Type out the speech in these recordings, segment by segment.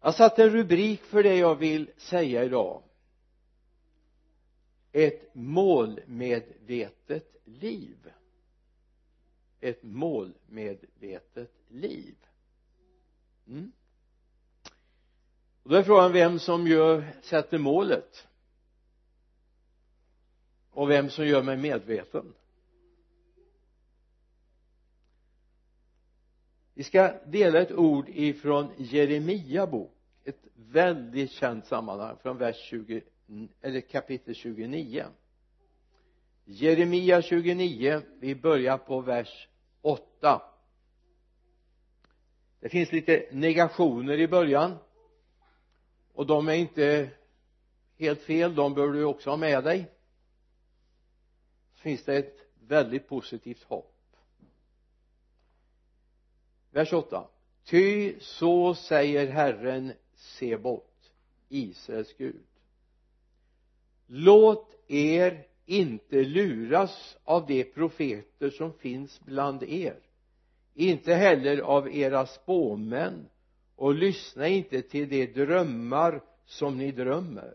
jag satte en rubrik för det jag vill säga idag. Ett målmedvetet liv. Ett målmedvetet liv. Mm. och då är frågan vem som gör, sätter målet. Och vem som gör mig medveten. Vi ska dela ett ord ifrån Jeremia bok ett väldigt känt sammanhang från vers 20 eller kapitel 29 Jeremia 29 vi börjar på vers 8 det finns lite negationer i början och de är inte helt fel de bör du också ha med dig. Så finns det ett väldigt positivt hopp vers 8 ty så säger Herren Sebot Israels Gud. Låt er inte luras av de profeter som finns bland er inte heller av era spåmän och lyssna inte till de drömmar som ni drömmer.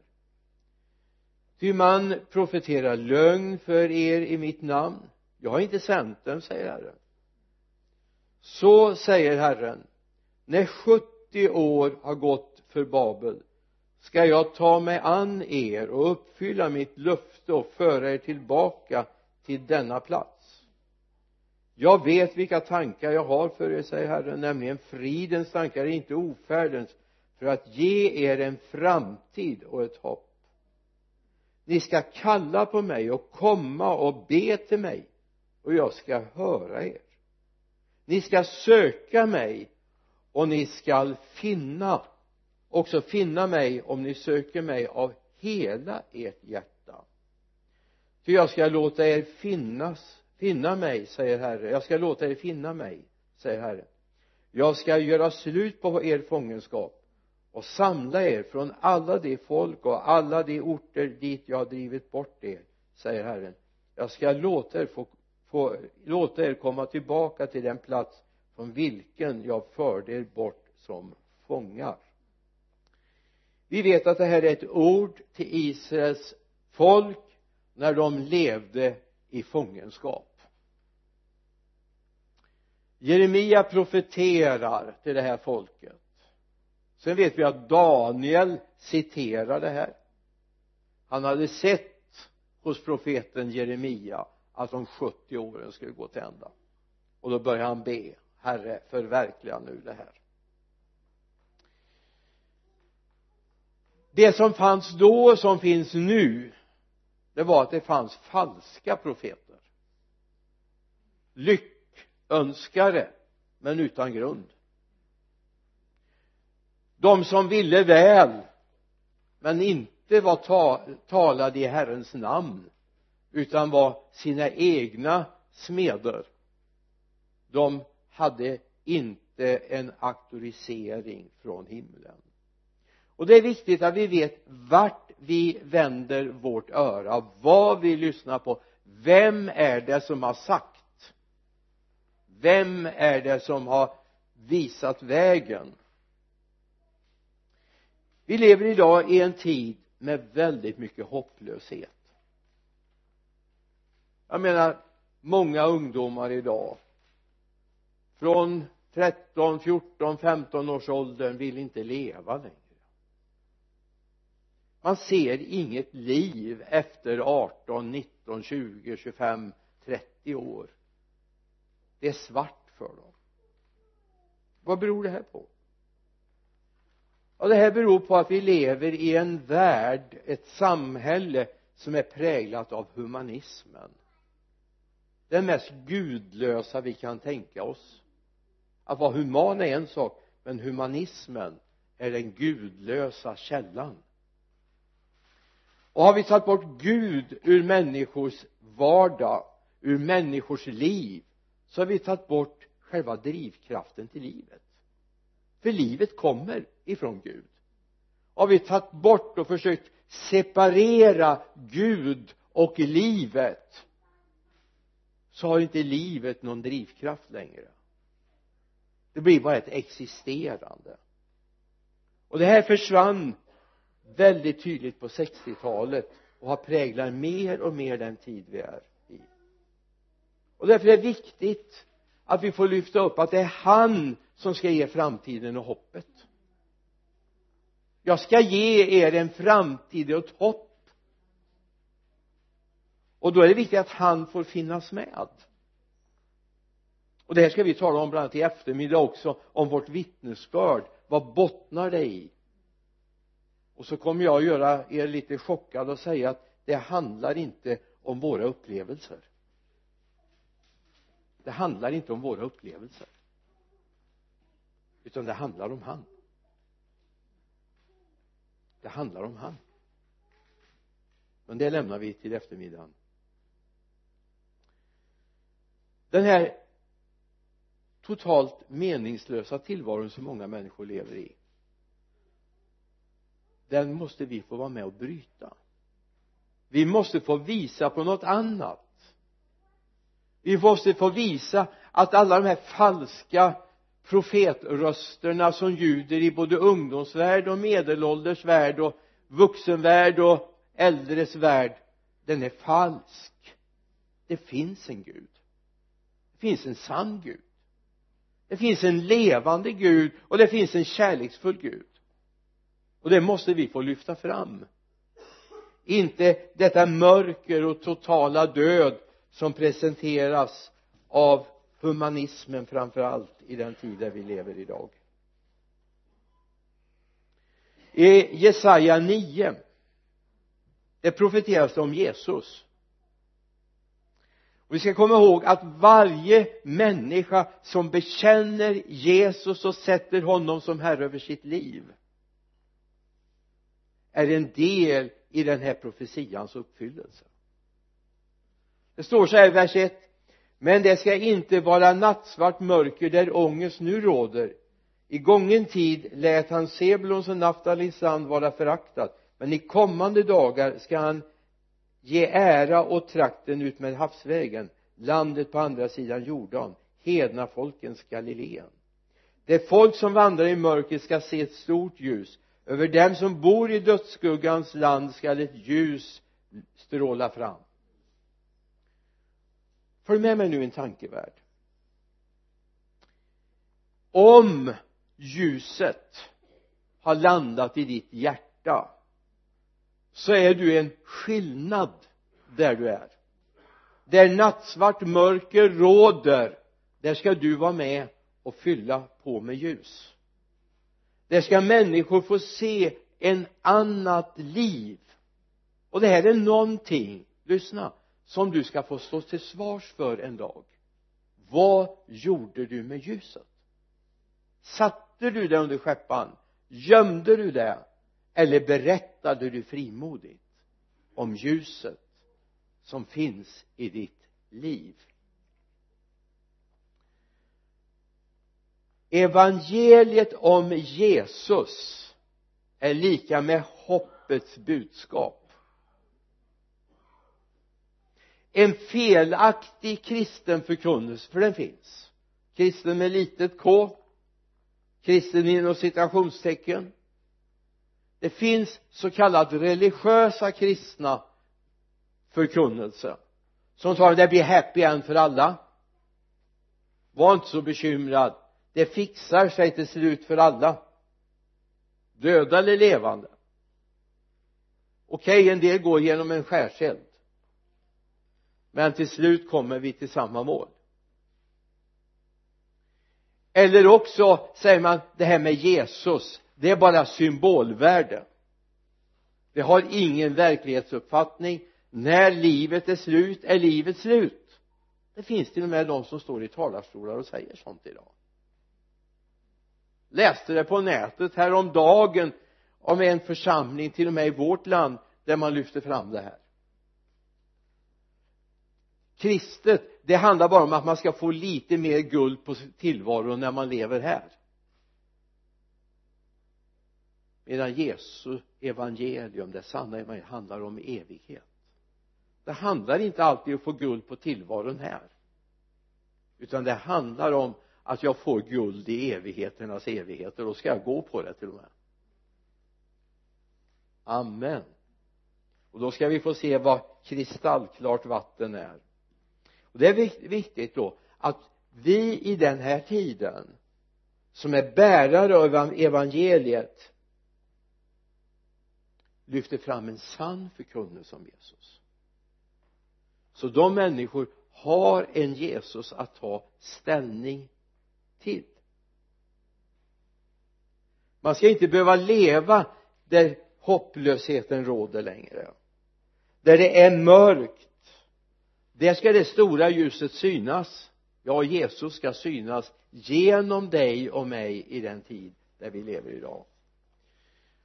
Ty man profeterar lögn för er i mitt namn. Jag har inte sänt dem säger Herren så säger Herren när 70 år har gått för Babel ska jag ta mig an er och uppfylla mitt löfte och föra er tillbaka till denna plats. Jag vet vilka tankar jag har för er säger Herren nämligen fridens tankar inte ofärdens för att ge er en framtid och ett hopp. Ni ska kalla på mig och komma och be till mig och jag ska höra er ni ska söka mig och ni skall finna också finna mig om ni söker mig av hela ert hjärta. För jag ska låta er finnas finna mig säger Herre jag ska låta er finna mig säger Herre jag ska göra slut på er fångenskap och samla er från alla de folk och alla de orter dit jag har drivit bort er säger Herren. Jag ska låta er få, få låta er komma tillbaka till den plats från vilken jag förde er bort som fångar. Vi vet att det här är ett ord till Israels folk när de levde i fångenskap. Jeremia profeterar till det här folket. Sen vet vi att Daniel citerar det här. Han hade sett hos profeten Jeremia att de 70 åren skulle gå till ända. Och då börjar han be herre förverkliga nu det här. Det som fanns då och som finns nu det var att det fanns falska profeter. Lyckönskare men utan grund. De som ville väl men inte var ta talade i Herrens namn utan var sina egna smeder. De hade inte en auktorisering från himlen. Och det är viktigt att vi vet vart vi vänder vårt öra vad vi lyssnar på. Vem är det som har sagt? Vem är det som har visat vägen? Vi lever idag i en tid med väldigt mycket hopplöshet jag menar många ungdomar idag från 13, 14, 15 års åldern vill inte leva längre. Man ser inget liv efter 18, 19, 20, 25, 30 år. Det är svart för dem. Vad beror det här på? Ja det här beror på att vi lever i en värld ett samhälle som är präglat av humanismen den mest gudlösa vi kan tänka oss. Att vara human är en sak men humanismen är den gudlösa källan. Och har vi tagit bort Gud ur människors vardag ur människors liv så har vi tagit bort själva drivkraften till livet. För livet kommer ifrån Gud. Har vi tagit bort och försökt separera Gud och livet så har inte livet någon drivkraft längre. Det blir bara ett existerande. Och det här försvann väldigt tydligt på 60-talet och har präglat mer och mer den tid vi är i. Och därför är det viktigt att vi får lyfta upp att det är han som ska ge framtiden och hoppet. Jag ska ge er en framtid och ett hopp och då är det viktigt att han får finnas med. Och det här ska vi tala om bland annat i eftermiddag också om vårt vittnesbörd. Vad bottnar det i? Och så kommer jag att göra er lite chockad och säga att det handlar inte om våra upplevelser. Det handlar inte om våra upplevelser. Utan det handlar om han. Det handlar om han. Men det lämnar vi till eftermiddagen. Den här totalt meningslösa tillvaron som många människor lever i den måste vi få vara med och bryta. Vi måste få visa på något annat. Vi måste få visa att alla de här falska profetrösterna som ljuder i både ungdomsvärld och medelålders värld och vuxenvärld och äldres värld den är falsk. Det finns en Gud finns en sann Gud. Det finns en levande Gud och det finns en kärleksfull Gud. Och det måste vi få lyfta fram. Inte detta mörker och totala död som presenteras av humanismen framför allt i den tid där vi lever idag. I Jesaja 9 det profeteras om Jesus och vi ska komma ihåg att varje människa som bekänner Jesus och sätter honom som herre över sitt liv är en del i den här profetians uppfyllelse. Det står så här i vers 1 men det ska inte vara nattsvart mörker där ångest nu råder. I gången tid lät han Sebulons och Naftalis land vara föraktad men i kommande dagar ska han ge ära åt trakten ut med havsvägen landet på andra sidan Jordan hedna folkens Galileen. Det folk som vandrar i mörker ska se ett stort ljus. Över dem som bor i dödsskuggans land skall ett ljus stråla fram. Följ med mig nu i en tankevärld. Om ljuset har landat i ditt hjärta så är du en skillnad där du är. Där nattsvart mörker råder där ska du vara med och fylla på med ljus. Där ska människor få se en annat liv. Och det här är någonting lyssna som du ska få stå till svars för en dag. Vad gjorde du med ljuset? Satte du det under skeppan? Gömde du det eller berättade du frimodigt om ljuset som finns i ditt liv? Evangeliet om Jesus är lika med hoppets budskap. En felaktig kristen förkunnelse för den finns. Kristen med litet k kristen inom citationstecken det finns så kallat religiösa kristna förkunnelse. Som talar det blir happy end för alla. Var inte så bekymrad. Det fixar sig till slut för alla. Döda eller levande. Okej okay, en del går genom en skärseld. Men till slut kommer vi till samma mål. Eller också säger man det här med Jesus det är bara symbolvärde. Det har ingen verklighetsuppfattning. När livet är slut är livet slut. Det finns till och med de som står i talarstolar och säger sånt idag. Läste det på nätet häromdagen om en församling till och med i vårt land där man lyfter fram det här. Kristet det handlar bara om att man ska få lite mer guld på tillvaron när man lever här medan Jesu evangelium, det sanna evangelium handlar om evighet. Det handlar inte alltid om att få guld på tillvaron här. Utan det handlar om att jag får guld i evigheternas evigheter. Och då ska jag gå på det till och med. Amen. Och då ska vi få se vad kristallklart vatten är. Och det är viktigt då att vi i den här tiden som är bärare av evangeliet lyfter fram en sann förkunnelse om Jesus. Så de människor har en Jesus att ta ställning till. Man ska inte behöva leva där hopplösheten råder längre. Där det är mörkt. Där ska det stora ljuset synas. Ja Jesus ska synas genom dig och mig i den tid där vi lever idag.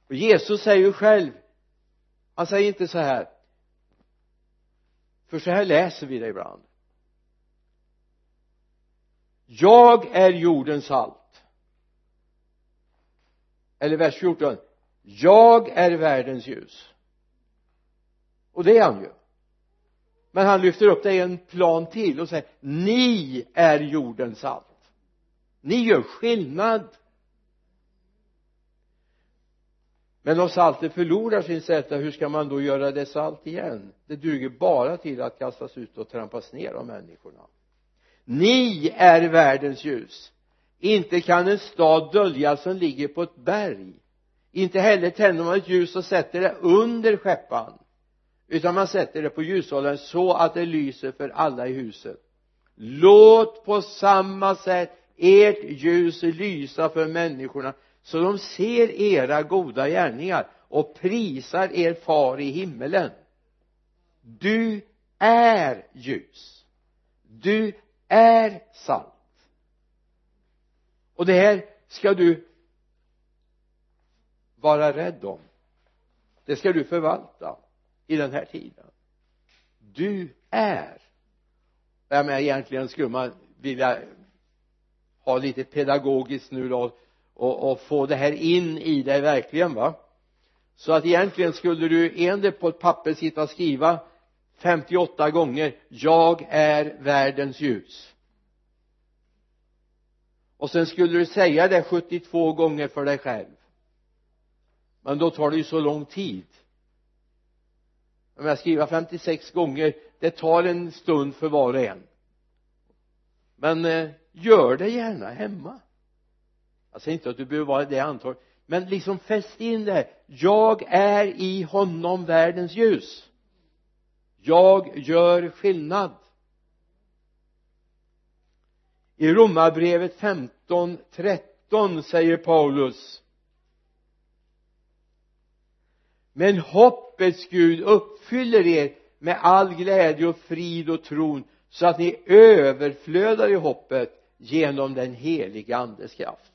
Och Jesus säger ju själv han säger inte så här. För så här läser vi det ibland. Jag är jordens salt. Eller vers 14 jag är världens ljus. Och det är han ju. Men han lyfter upp det i en plan till och säger ni är jordens salt. Ni gör skillnad. Men om saltet förlorar sin sätta, hur ska man då göra det salt igen? Det duger bara till att kastas ut och trampas ner av människorna. Ni är världens ljus. Inte kan en stad döljas som ligger på ett berg. Inte heller tänder man ett ljus och sätter det under skeppan. Utan man sätter det på ljushållaren så att det lyser för alla i huset. Låt på samma sätt ert ljus lysa för människorna så de ser era goda gärningar och prisar er far i himmelen. Du är ljus. Du är salt. Och det här ska du vara rädd om. Det ska du förvalta i den här tiden. Du är. Jag menar egentligen skulle man vilja ha lite pedagogiskt nu då och, och få det här in i dig verkligen va? Så att egentligen skulle du enligt på ett papper sitta och skriva 58 gånger jag är världens ljus och sen skulle du säga det 72 gånger för dig själv. Men då tar det ju så lång tid. Om jag skriver 56 gånger det tar en stund för var och en. Men eh, gör det gärna hemma jag säger inte att du behöver vara det antal men liksom fäst in det här. Jag är i honom världens ljus. Jag gör skillnad. I romarbrevet 15 13 säger Paulus men hoppets Gud uppfyller er med all glädje och frid och tron så att ni överflödar i hoppet genom den heliga andes kraft.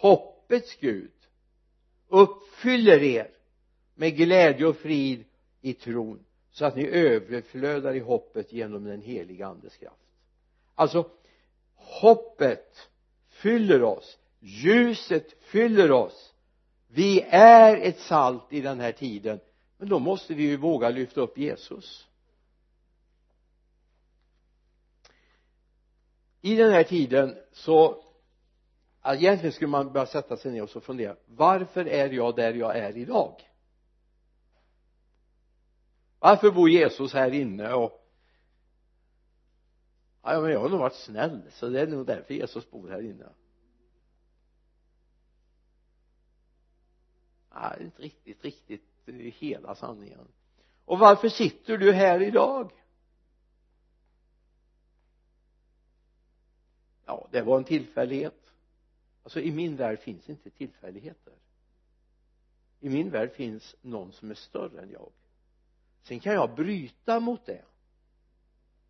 Hoppets Gud uppfyller er med glädje och frid i tron så att ni överflödar i hoppet genom den heliga andes kraft. Alltså hoppet fyller oss ljuset fyller oss. Vi är ett salt i den här tiden men då måste vi ju våga lyfta upp Jesus. I den här tiden så egentligen skulle man börja sätta sig ner och så fundera varför är jag där jag är idag? Varför bor Jesus här inne och ja men jag har nog varit snäll så det är nog därför Jesus bor här inne. Nej inte riktigt riktigt eh, hela sanningen. Och varför sitter du här idag? Ja det var en tillfällighet alltså i min värld finns inte tillfälligheter. I min värld finns någon som är större än jag. Sen kan jag bryta mot det.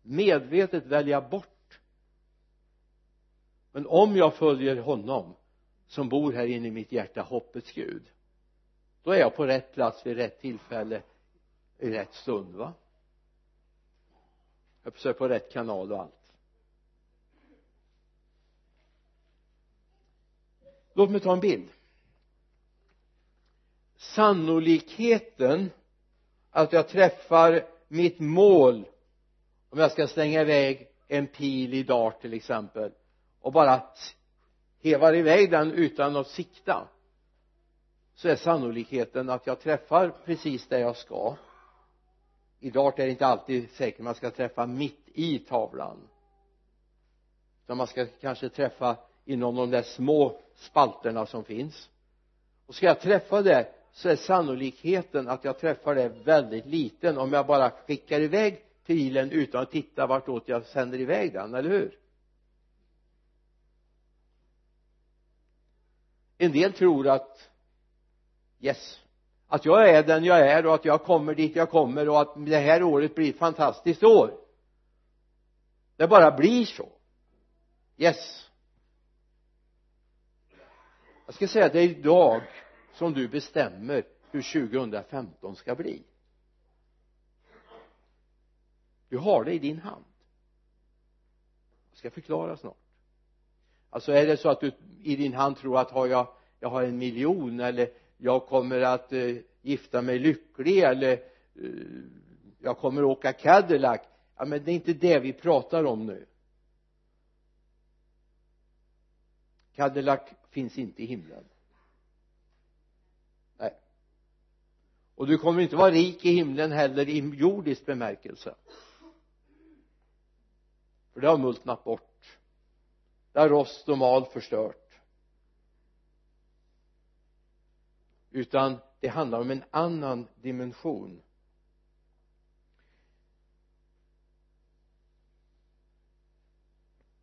Medvetet välja bort. Men om jag följer honom som bor här inne i mitt hjärta hoppets Gud då är jag på rätt plats vid rätt tillfälle i rätt stund va? Jag försöker på rätt kanal och allt. Låt mig ta en bild. Sannolikheten att jag träffar mitt mål om jag ska slänga iväg en pil i dart till exempel och bara hevar iväg den utan att sikta så är sannolikheten att jag träffar precis där jag ska. I dart är det inte alltid säkert man ska träffa mitt i tavlan. Utan man ska kanske träffa inom de där små spalterna som finns. Och ska jag träffa det så är sannolikheten att jag träffar det väldigt liten om jag bara skickar iväg pilen utan att titta vartåt jag sänder iväg den, eller hur? En del tror att yes att jag är den jag är och att jag kommer dit jag kommer och att det här året blir ett fantastiskt år. Det bara blir så. Yes jag ska säga att det är idag som du bestämmer hur 2015 ska bli. Du har det i din hand. Jag ska förklara snart. Alltså är det så att du i din hand tror att har jag jag har en miljon eller jag kommer att eh, gifta mig lycklig eller eh, jag kommer att åka Cadillac? Ja men det är inte det vi pratar om nu. Cadillac finns inte i himlen. Nej. Och du kommer inte vara rik i himlen heller i jordisk bemärkelse. För det har multnat bort. Det har rost och mal förstört. Utan det handlar om en annan dimension.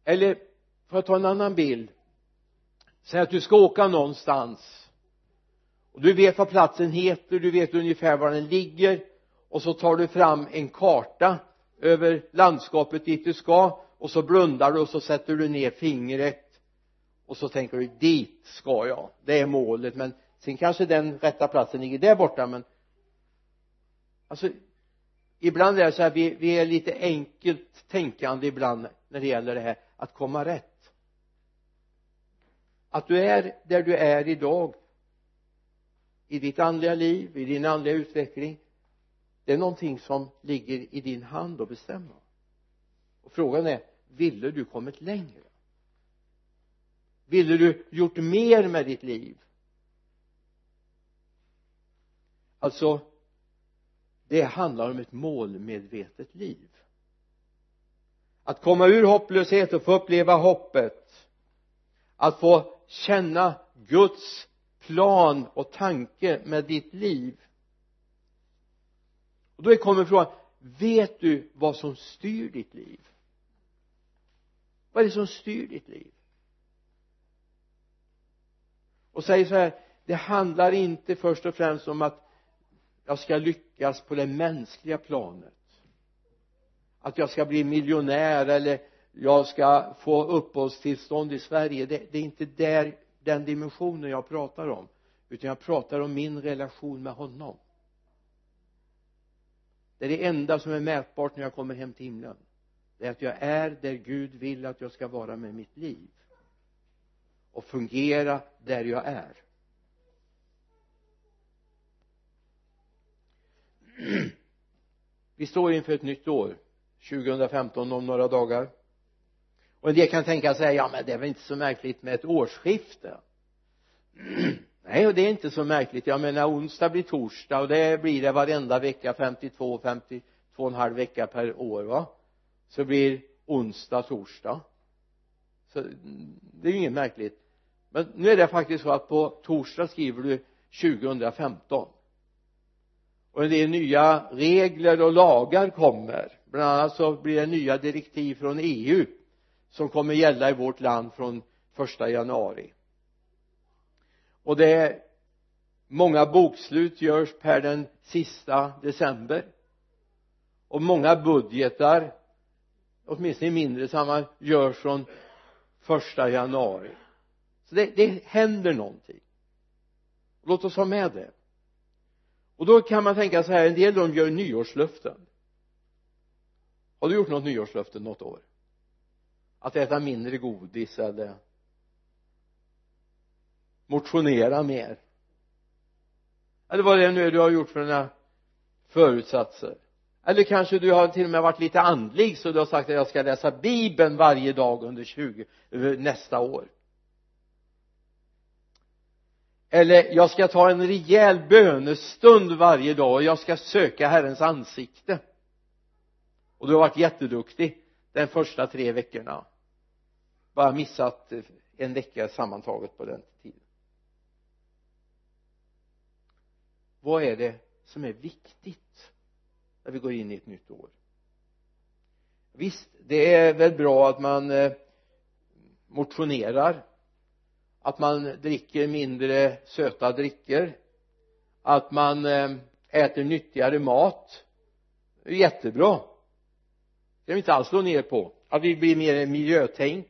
Eller för att ta en annan bild? Säg att du ska åka någonstans. Och du vet vad platsen heter du vet ungefär var den ligger. Och så tar du fram en karta över landskapet dit du ska. Och så blundar du och så sätter du ner fingret. Och så tänker du dit ska jag. Det är målet. Men sen kanske den rätta platsen ligger där borta. Men alltså ibland är det så här vi, vi är lite enkelt tänkande ibland när det gäller det här att komma rätt att du är där du är idag i ditt andliga liv, i din andliga utveckling det är någonting som ligger i din hand att bestämma. Och frågan är ville du kommit längre? Ville du gjort mer med ditt liv? Alltså det handlar om ett målmedvetet liv. Att komma ur hopplöshet och få uppleva hoppet. Att få känna Guds plan och tanke med ditt liv. Och då kommer frågan vet du vad som styr ditt liv? Vad är det som styr ditt liv? Och säger så här det handlar inte först och främst om att jag ska lyckas på det mänskliga planet. Att jag ska bli miljonär eller jag ska få uppehållstillstånd i Sverige. Det, det är inte där den dimensionen jag pratar om utan jag pratar om min relation med honom. Det är det enda som är mätbart när jag kommer hem till himlen. Det är att jag är där Gud vill att jag ska vara med mitt liv. Och fungera där jag är. Vi står inför ett nytt år 2015 om några dagar och en del kan tänka sig ja men det är väl inte så märkligt med ett årsskifte. Nej och det är inte så märkligt. Jag menar onsdag blir torsdag och det blir det varenda vecka 52 52 och en halv vecka per år va? Så blir onsdag torsdag. Så mm, det är ju inget märkligt. Men nu är det faktiskt så att på torsdag skriver du 2015 och en del nya regler och lagar kommer. Bland annat så blir det nya direktiv från EU som kommer gälla i vårt land från första januari. Och det är många bokslut görs per den sista december. Och många budgetar åtminstone i mindre sammanhang görs från första januari. Så det, det händer någonting. Låt oss ha med det. Och då kan man tänka så här en del de gör nyårslöften. Har du gjort något nyårslöfte något år? Att äta mindre godis eller motionera mer. Eller vad det är nu du har gjort för dina förutsatser. Eller kanske du har till och med varit lite andlig så du har sagt att jag ska läsa bibeln varje dag under 20 eh, nästa år. Eller jag ska ta en rejäl bönestund varje dag och jag ska söka Herrens ansikte. Och du har varit jätteduktig de första tre veckorna bara missat eh, en vecka sammantaget på den tiden. Vad är det som är viktigt när vi går in i ett nytt år? Visst det är väl bra att man eh, motionerar att man dricker mindre söta drycker att man eh, äter nyttigare mat. Det är jättebra. Det kan vi inte alls slå ner på. Att vi blir mer miljötänk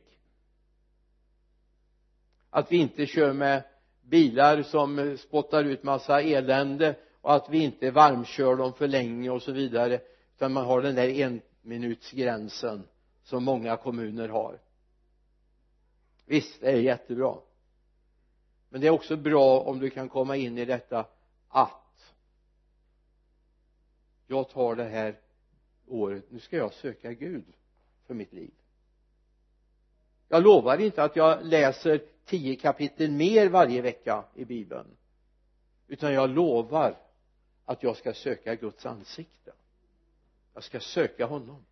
att vi inte kör med bilar som spottar ut massa elände och att vi inte varmkör dem för länge och så vidare utan man har den där enminutsgränsen som många kommuner har. Visst det är jättebra. Men det är också bra om du kan komma in i detta att jag tar det här året nu ska jag söka Gud för mitt liv. Jag lovar inte att jag läser tio kapitel mer varje vecka i bibeln. Utan jag lovar att jag ska söka Guds ansikte. Jag ska söka honom.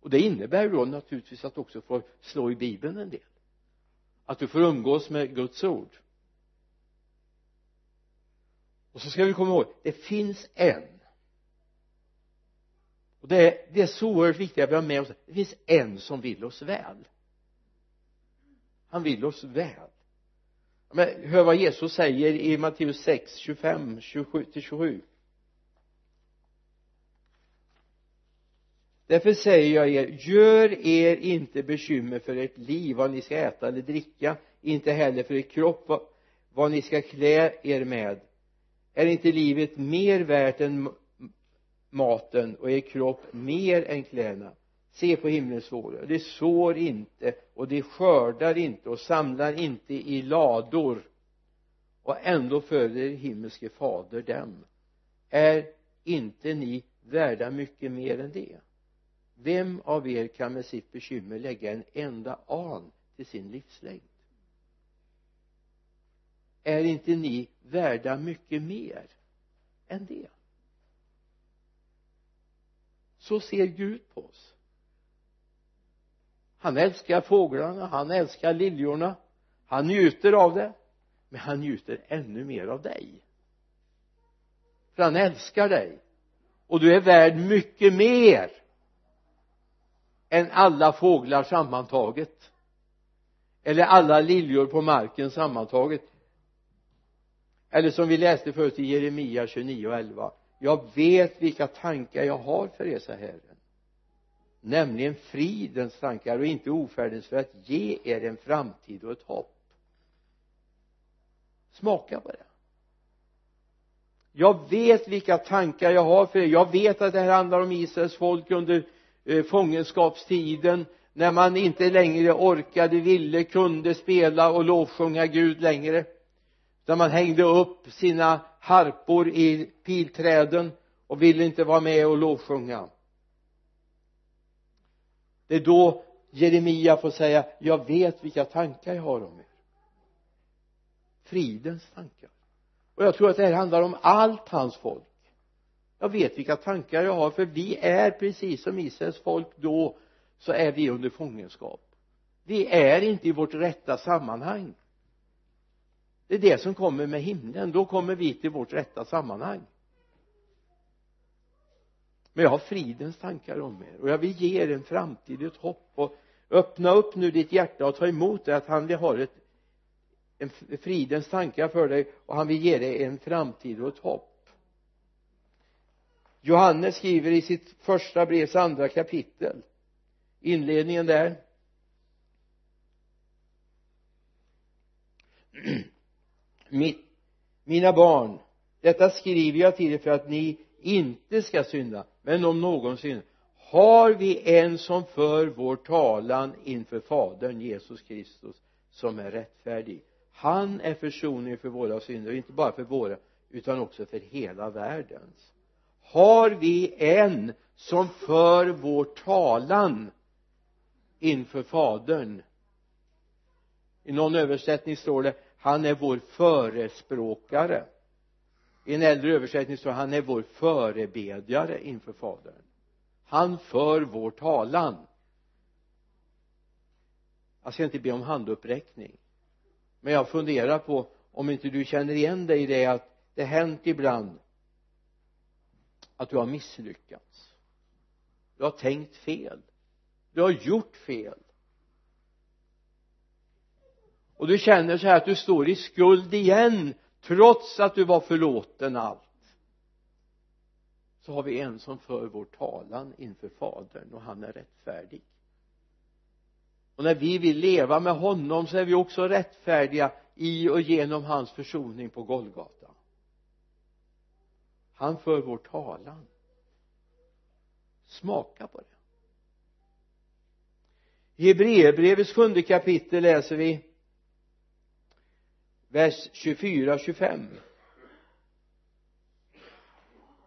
Och det innebär då naturligtvis att du också får slå i bibeln en del. Att du får umgås med Guds ord. Och så ska vi komma ihåg det finns en. Och det är, det är så oerhört viktigt att vi har med oss det finns en som vill oss väl han vill oss väl. Men hör vad Jesus säger i Matteus 6, 25, 27 till 27 därför säger jag er gör er inte bekymmer för ert liv vad ni ska äta eller dricka inte heller för er kropp vad, vad ni ska klä er med. Är inte livet mer värt än maten och er kropp mer än kläderna? Se på himlens fåglar de sår inte och de skördar inte och samlar inte i lador. Och ändå följer himmelske fader dem. Är inte ni värda mycket mer än det? Vem av er kan med sitt bekymmer lägga en enda an till sin livslängd? Är inte ni värda mycket mer än det? Så ser Gud på oss han älskar fåglarna han älskar liljorna. Han njuter av det men han njuter ännu mer av dig. För han älskar dig. Och du är värd mycket mer än alla fåglar sammantaget. Eller alla liljor på marken sammantaget. Eller som vi läste förut i Jeremia 29 och 11 jag vet vilka tankar jag har för er, så här nämligen fridens tankar och inte ofärdens för att ge er en framtid och ett hopp. Smaka på det. Jag vet vilka tankar jag har för er. Jag vet att det här handlar om Israels folk under eh, fångenskapstiden när man inte längre orkade, ville, kunde spela och lovsjunga Gud längre. Där man hängde upp sina harpor i pilträden och ville inte vara med och lovsjunga det är då Jeremia får säga jag vet vilka tankar jag har om er. Fridens tankar. Och jag tror att det här handlar om allt hans folk. Jag vet vilka tankar jag har för vi är precis som Israels folk då så är vi under fångenskap. Vi är inte i vårt rätta sammanhang. Det är det som kommer med himlen. Då kommer vi till vårt rätta sammanhang men jag har fridens tankar om er. Och jag vill ge er en framtid, ett hopp och öppna upp nu ditt hjärta och ta emot det att han har ett en fridens tankar för dig och han vill ge dig en framtid och ett hopp. Johannes skriver i sitt första brevs andra kapitel inledningen där. Mina barn detta skriver jag till er för att ni inte ska synda men om någonsin, har vi en som för vår talan inför fadern Jesus Kristus som är rättfärdig? Han är försoning för våra synder inte bara för våra utan också för hela världens. Har vi en som för vår talan inför fadern? I någon översättning står det han är vår förespråkare i en äldre översättning står han är vår förebedjare inför fadern. Han för vår talan. Alltså, jag ska inte be om handuppräckning men jag funderar på om inte du känner igen dig i det att det hänt ibland att du har misslyckats. Du har tänkt fel. Du har gjort fel. Och du känner så här att du står i skuld igen trots att du var förlåten allt så har vi en som för vår talan inför fadern och han är rättfärdig. Och när vi vill leva med honom så är vi också rättfärdiga i och genom hans försoning på Golgata. Han för vår talan. Smaka på det. I Hebreerbrevets sjunde kapitel läser vi vers 24 25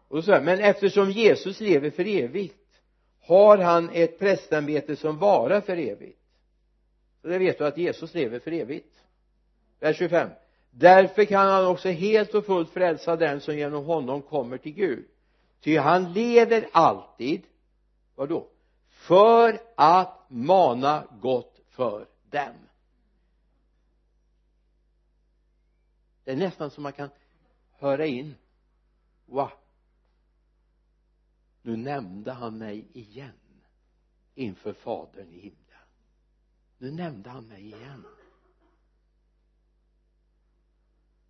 och då säger men eftersom Jesus lever för evigt har han ett prästämbete som varar för evigt. Så det vet du att Jesus lever för evigt. Vers 25 därför kan han också helt och fullt frälsa den som genom honom kommer till Gud. Ty han lever alltid vadå? För att mana gott för dem. Det är nästan som man kan höra in. Va? Nu nämnde han mig igen inför fadern i himlen. Nu nämnde han mig igen.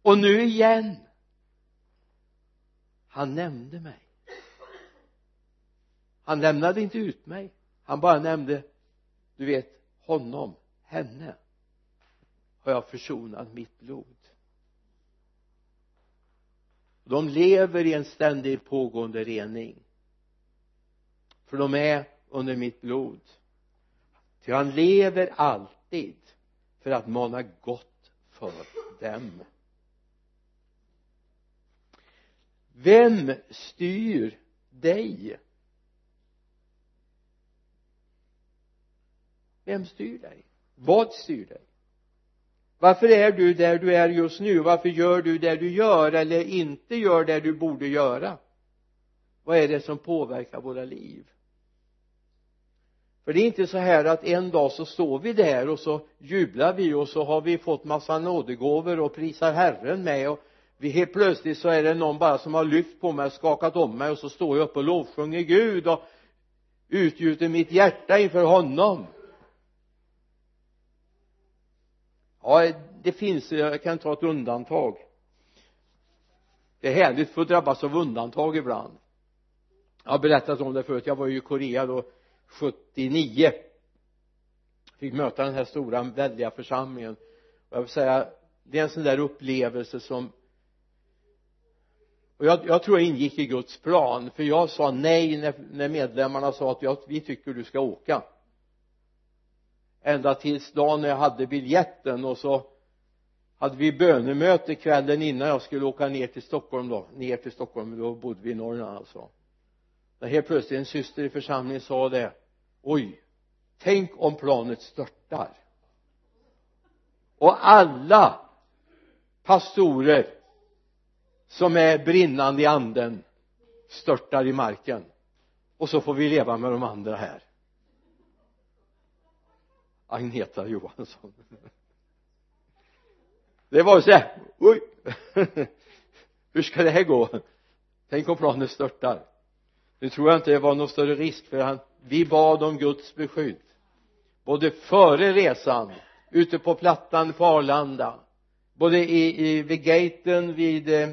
Och nu igen. Han nämnde mig. Han lämnade inte ut mig. Han bara nämnde du vet honom, henne. Har jag försonat mitt blod? De lever i en ständig pågående rening. För de är under mitt blod. Ty han lever alltid för att mana gott för dem. Vem styr dig? Vem styr dig? Vad styr dig? Varför är du där du är just nu? Varför gör du det du gör eller inte gör det du borde göra? Vad är det som påverkar våra liv? För det är inte så här att en dag så står vi där och så jublar vi och så har vi fått massa nådegåvor och prisar Herren med och vi helt plötsligt så är det någon bara som har lyft på mig och skakat om mig och så står jag upp och lovsjunger Gud och utgjuter mitt hjärta inför honom. Ja det finns jag kan ta ett undantag. Det är härligt för att drabbas av undantag ibland. Jag har berättat om det förut. Jag var ju i Korea då 79 fick möta den här stora väldiga församlingen. Och jag vill säga det är en sån där upplevelse som och jag, jag tror jag ingick i Guds plan för jag sa nej när, när medlemmarna sa att jag, vi tycker du ska åka ända tills dagen när jag hade biljetten och så hade vi bönemöte kvällen innan jag skulle åka ner till Stockholm då. Ner till Stockholm då bodde vi i Norrland alltså. När helt plötsligt en syster i församlingen sa det. Oj tänk om planet störtar. Och alla pastorer som är brinnande i anden störtar i marken. Och så får vi leva med de andra här. Agneta Johansson. Det var så här oj. Hur ska det här gå? Tänk om planet störtar. Nu tror jag inte det var någon större risk för han vi bad om Guds beskydd. Både före resan ute på plattan på Arlanda både i, i vid gaten vid eh,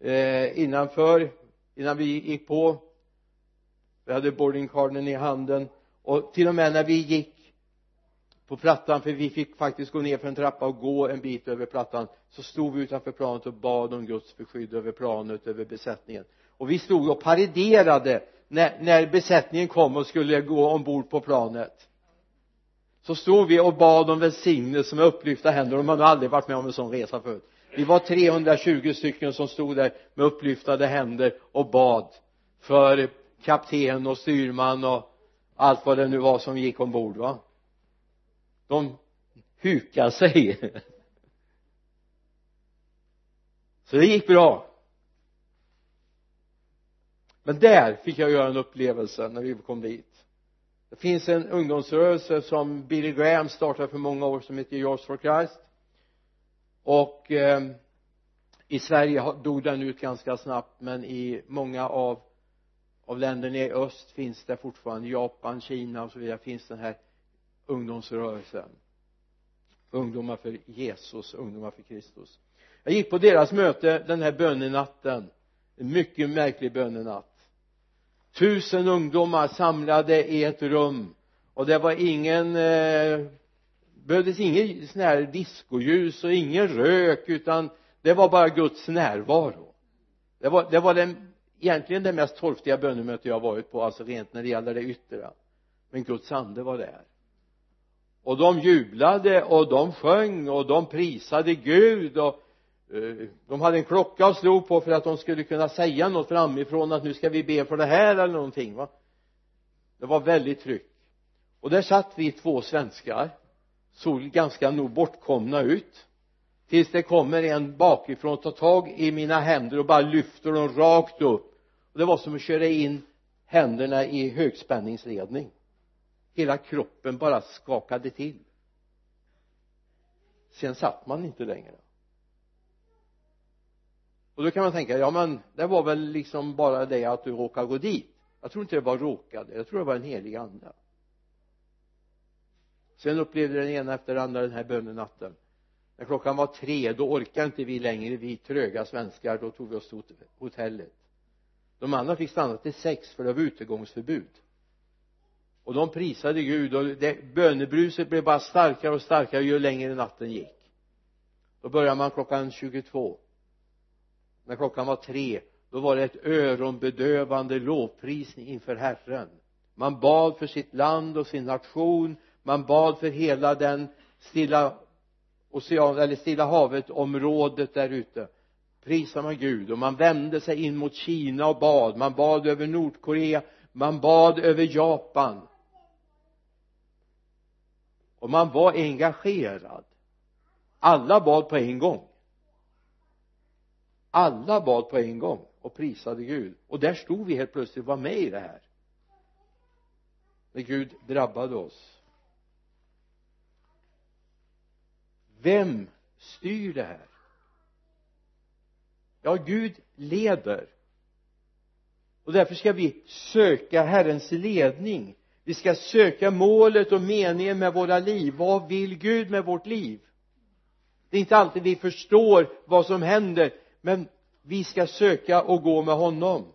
eh innanför innan vi gick på. Vi hade boardingcarden i handen. Och till och med när vi gick på plattan för vi fick faktiskt gå ner för en trappa och gå en bit över plattan så stod vi utanför planet och bad om Guds beskydd över planet, över besättningen. Och vi stod och paraderade när, när besättningen kom och skulle gå ombord på planet. Så stod vi och bad om välsignelse med upplyfta händer. De hade aldrig varit med om en sån resa förut. Vi var 320 stycken som stod där med upplyftade händer och bad för kapten och styrman och allt vad det nu var som gick ombord va? De hukar sig. Så det gick bra. Men där fick jag göra en upplevelse när vi kom dit. Det finns en ungdomsrörelse som Billy Graham startade för många år som heter Yours for Christ. Och eh, i Sverige dog den ut ganska snabbt men i många av av länderna i öst finns det fortfarande Japan, Kina och så vidare finns den här ungdomsrörelsen. Ungdomar för Jesus, ungdomar för Kristus. Jag gick på deras möte den här bönenatten. En mycket märklig bönenatt. Tusen ungdomar samlade i ett rum. Och det var ingen eh, behövdes ingen sån här diskoljus och ingen rök utan det var bara Guds närvaro. Det var, det var den egentligen det mest torftiga bönemöte jag varit på alltså rent när det gäller det yttre. Men Guds ande var där och de jublade och de sjöng och de prisade Gud och eh, de hade en klocka och slog på för att de skulle kunna säga något framifrån att nu ska vi be för det här eller någonting va? Det var väldigt tryck. Och där satt vi två svenskar såg ganska nog bortkomna ut tills det kommer en bakifrån och tar tag i mina händer och bara lyfter dem rakt upp. Och det var som att köra in händerna i högspänningsledning hela kroppen bara skakade till. Sen satt man inte längre. Och då kan man tänka ja men det var väl liksom bara det att du råkade gå dit. Jag tror inte det var råkade. Jag tror det var en helig ande. Sen upplevde den ena efter den andra den här bönenatten. När klockan var tre då orkade inte vi längre. Vi tröga svenskar då tog vi oss till hotellet. De andra fick stanna till sex för det var utegångsförbud och de prisade Gud och det, bönebruset blev bara starkare och starkare ju längre natten gick. Då började man klockan 22 när klockan var tre då var det ett öronbedövande lovprisning inför Herren. Man bad för sitt land och sin nation. Man bad för hela den stilla ocean eller stilla havet området där ute. Prisar man Gud och man vände sig in mot Kina och bad. Man bad över Nordkorea. Man bad över Japan och man var engagerad. Alla bad på en gång. Alla bad på en gång och prisade Gud. Och där stod vi helt plötsligt och var med i det här. När Gud drabbade oss. Vem styr det här? Ja Gud leder. Och därför ska vi söka Herrens ledning vi ska söka målet och meningen med våra liv. Vad vill Gud med vårt liv? Det är inte alltid vi förstår vad som händer men vi ska söka och gå med honom.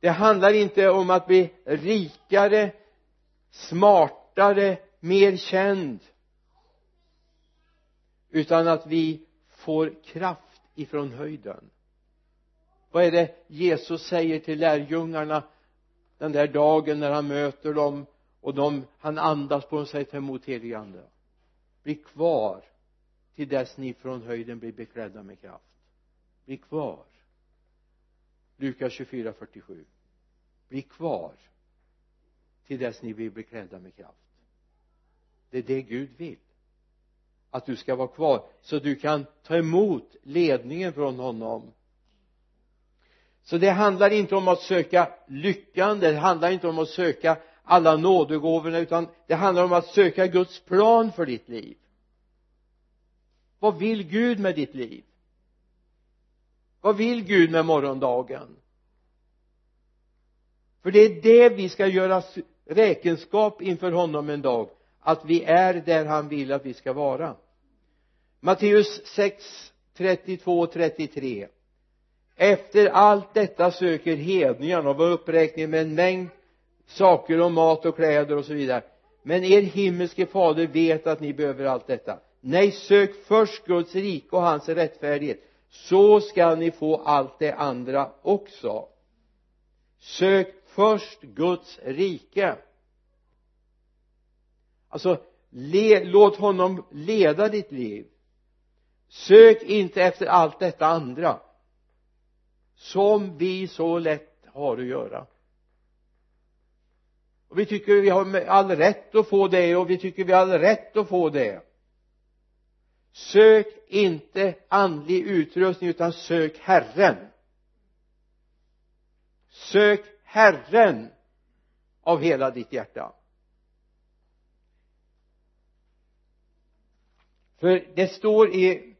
Det handlar inte om att bli rikare smartare mer känd utan att vi får kraft ifrån höjden. Vad är det Jesus säger till lärjungarna? Den där dagen när han möter dem och de, han andas på dem och säger ta emot heligande bli kvar till dess ni från höjden blir beklädda med kraft. Bli kvar. Lukas 24, 47 bli kvar till dess ni blir beklädda med kraft. Det är det Gud vill. Att du ska vara kvar så du kan ta emot ledningen från honom så det handlar inte om att söka lyckan det handlar inte om att söka alla nådegåvorna utan det handlar om att söka Guds plan för ditt liv. Vad vill Gud med ditt liv? Vad vill Gud med morgondagen? För det är det vi ska göra räkenskap inför honom en dag att vi är där han vill att vi ska vara. Matteus 6 32 och 33 efter allt detta söker hedningarna och var uppräkningen med en mängd saker om mat och kläder och så vidare. Men er himmelske fader vet att ni behöver allt detta. Nej sök först Guds rike och hans rättfärdighet så ska ni få allt det andra också. Sök först Guds rike. Alltså le, låt honom leda ditt liv. Sök inte efter allt detta andra som vi så lätt har att göra. Och vi tycker vi har all rätt att få det och vi tycker vi har all rätt att få det. Sök inte andlig utrustning utan sök Herren. Sök Herren av hela ditt hjärta. För det står i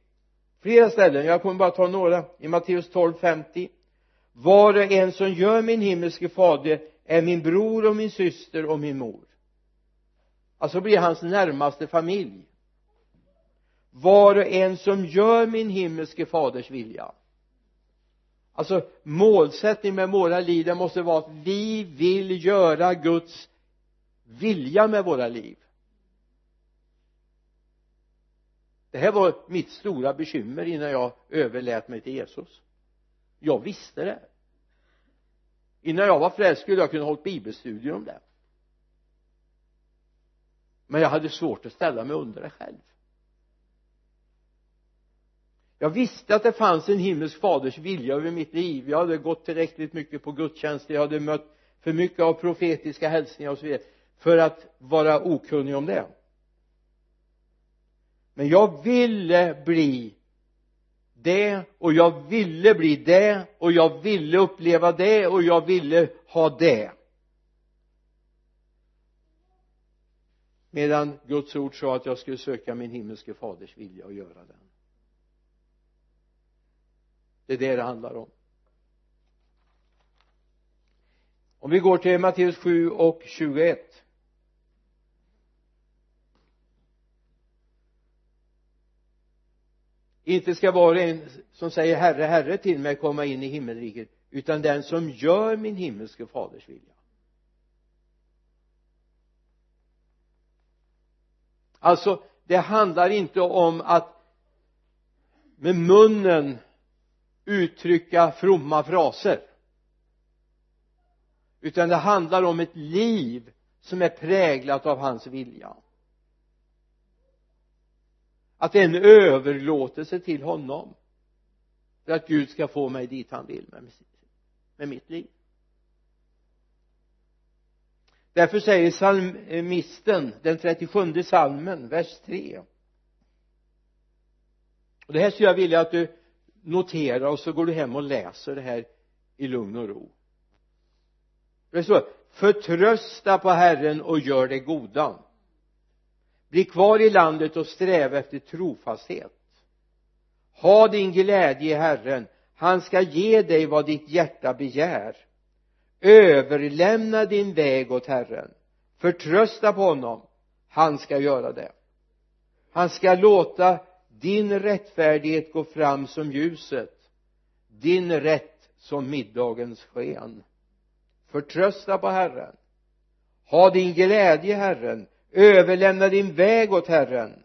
flera ställen. Jag kommer bara ta några. I Matteus 12.50 var och en som gör min himmelske fader är min bror och min syster och min mor. Alltså blir hans närmaste familj. Var och en som gör min himmelske faders vilja. Alltså målsättningen med våra liv det måste vara att vi vill göra Guds vilja med våra liv. Det här var mitt stora bekymmer innan jag överlät mig till Jesus. Jag visste det. Innan jag var frälst skulle jag kunna hållit bibelstudier om det. Men jag hade svårt att ställa mig under det själv. Jag visste att det fanns en himmelsk faders vilja över mitt liv. Jag hade gått tillräckligt mycket på gudstjänster. Jag hade mött för mycket av profetiska hälsningar och så vidare för att vara okunnig om det men jag ville bli det och jag ville bli det och jag ville uppleva det och jag ville ha det. Medan Guds ord sa att jag skulle söka min himmelske faders vilja och göra den. Det är det det handlar om. Om vi går till Matteus 7 och 21 inte ska var och en som säger herre herre till mig komma in i himmelriket. Utan den som gör min himmelske faders vilja. Alltså det handlar inte om att med munnen uttrycka fromma fraser. Utan det handlar om ett liv som är präglat av hans vilja att det är en överlåtelse till honom för att Gud ska få mig dit han vill med, med mitt liv. Därför säger psalmisten den 37 salmen vers 3 och det här skulle jag vilja att du noterar och så går du hem och läser det här i lugn och ro. Det står förtrösta på Herren och gör det goda bli kvar i landet och sträva efter trofasthet. Ha din glädje i Herren. Han ska ge dig vad ditt hjärta begär. Överlämna din väg åt Herren. Förtrösta på honom. Han ska göra det. Han ska låta din rättfärdighet gå fram som ljuset din rätt som middagens sken. Förtrösta på Herren. Ha din glädje i Herren överlämna din väg åt Herren.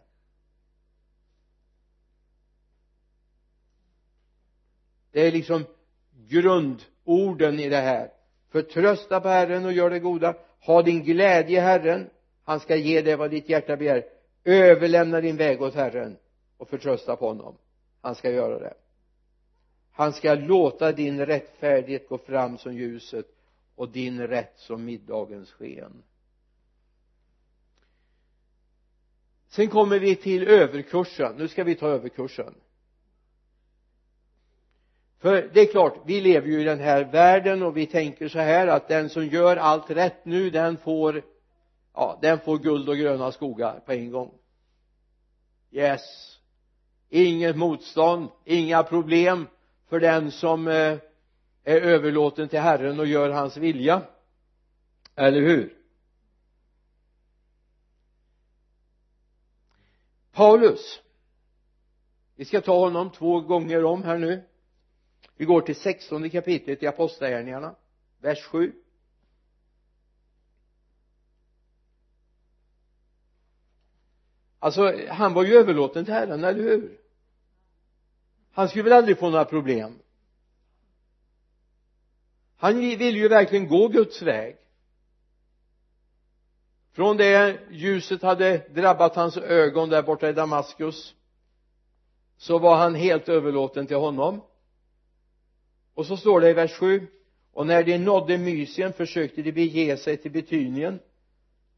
Det är liksom grundorden i det här. Förtrösta på Herren och gör det goda. Ha din glädje i Herren. Han ska ge dig vad ditt hjärta begär. Överlämna din väg åt Herren och förtrösta på honom. Han ska göra det. Han ska låta din rättfärdighet gå fram som ljuset och din rätt som middagens sken. Sen kommer vi till överkursen. Nu ska vi ta överkursen. För det är klart vi lever ju i den här världen och vi tänker så här att den som gör allt rätt nu den får ja den får guld och gröna skogar på en gång. Yes. Inget motstånd inga problem för den som eh, är överlåten till Herren och gör hans vilja. Eller hur? Paulus. Vi ska ta honom två gånger om här nu. Vi går till sextonde kapitlet i apostlagärningarna vers 7 alltså han var ju överlåten till Herren, eller hur? Han skulle väl aldrig få några problem. Han ville ju verkligen gå Guds väg från det ljuset hade drabbat hans ögon där borta i Damaskus så var han helt överlåten till honom. Och så står det i vers 7 och när de nådde Mysien försökte de bege sig till Betynien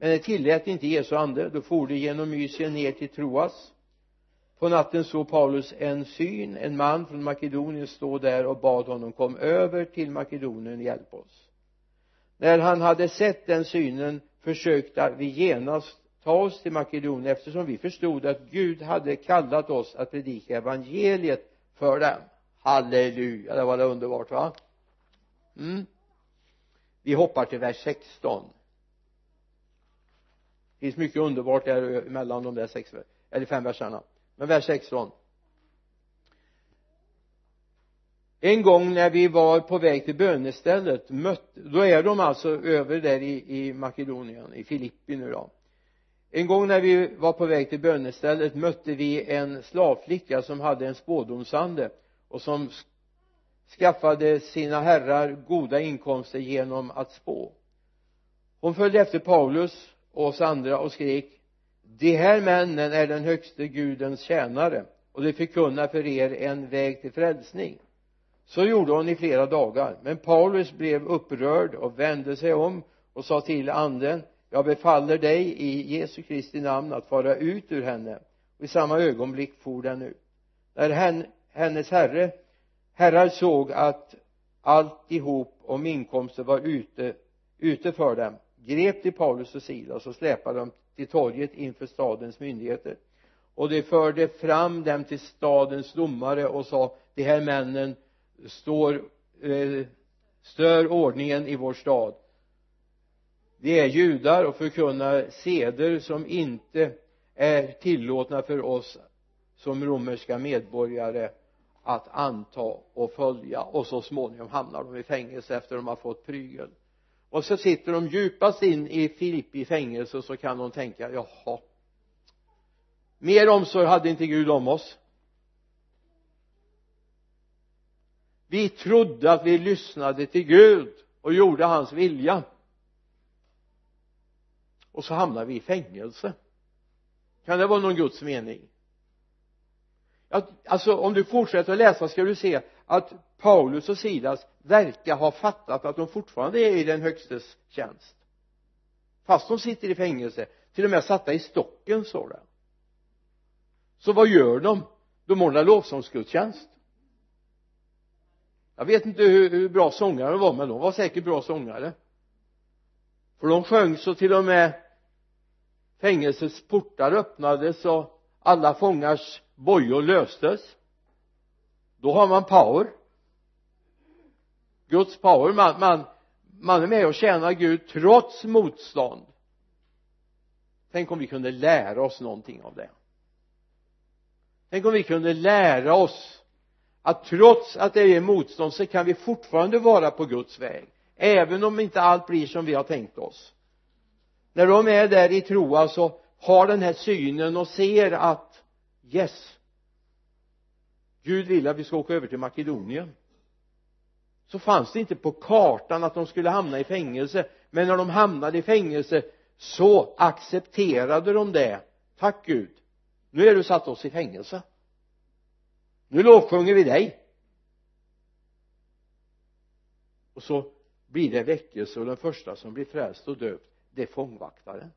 men det tillät inte Jesu ande. Då for de genom Mysien ner till Troas. På natten såg Paulus en syn en man från Makedonien stå där och bad honom kom över till Makedonien hjälp oss. När han hade sett den synen försökte vi genast ta oss till Makedonien eftersom vi förstod att Gud hade kallat oss att predika evangeliet för dem. Halleluja det var det underbart va? Mm. vi hoppar till vers 16 det finns mycket underbart där mellan de där sex eller fem verserna. Men vers 16 en gång när vi var på väg till bönestället mötte, då är de alltså över där i, i Makedonien, i Filippi nu då. En gång när vi var på väg till bönestället mötte vi en slavflicka som hade en spådomsande och som skaffade sina herrar goda inkomster genom att spå. Hon följde efter Paulus och oss andra och skrek de här männen är den högste gudens tjänare och de förkunnar för er en väg till frälsning så gjorde hon i flera dagar. Men Paulus blev upprörd och vände sig om och sa till anden jag befaller dig i Jesu Kristi namn att fara ut ur henne. Och i samma ögonblick for den ut. När hennes herre herrar såg att alltihop om inkomster var ute ute för dem grep de Paulus och Silas och släpade dem till torget inför stadens myndigheter. Och de förde fram dem till stadens domare och sa de här männen står eh, stör ordningen i vår stad. Vi är judar och förkunnar seder som inte är tillåtna för oss som romerska medborgare att anta och följa. Och så småningom hamnar de i fängelse efter de har fått prygel. Och så sitter de djupast in i Filippi fängelse och så kan de tänka jaha mer omsorg hade inte Gud om oss. Vi trodde att vi lyssnade till Gud och gjorde hans vilja. Och så hamnar vi i fängelse. Kan det vara någon Guds mening? Alltså om du fortsätter att läsa ska du se att Paulus och Silas verkar ha fattat att de fortfarande är i den högstes tjänst. Fast de sitter i fängelse till och med satta i stocken står det. Så vad gör de? De ordnar lovsångsgudstjänst jag vet inte hur, hur bra sångare de var men de var säkert bra sångare. För de sjöng så till och med fängelsets portar öppnades och alla fångars bojor löstes. Då har man power. Guds power. Man, man, man är med och tjänar Gud trots motstånd. Tänk om vi kunde lära oss någonting av det. Tänk om vi kunde lära oss att trots att det är motstånd så kan vi fortfarande vara på Guds väg även om inte allt blir som vi har tänkt oss. När de är där i tro alltså har den här synen och ser att yes Gud vill att vi ska åka över till Makedonien. Så fanns det inte på kartan att de skulle hamna i fängelse men när de hamnade i fängelse så accepterade de det. Tack Gud. Nu är du satt oss i fängelse nu lovsjunger vi dig. Och så blir det väckelse och den första som blir frälst och döpt det är fångvaktaren.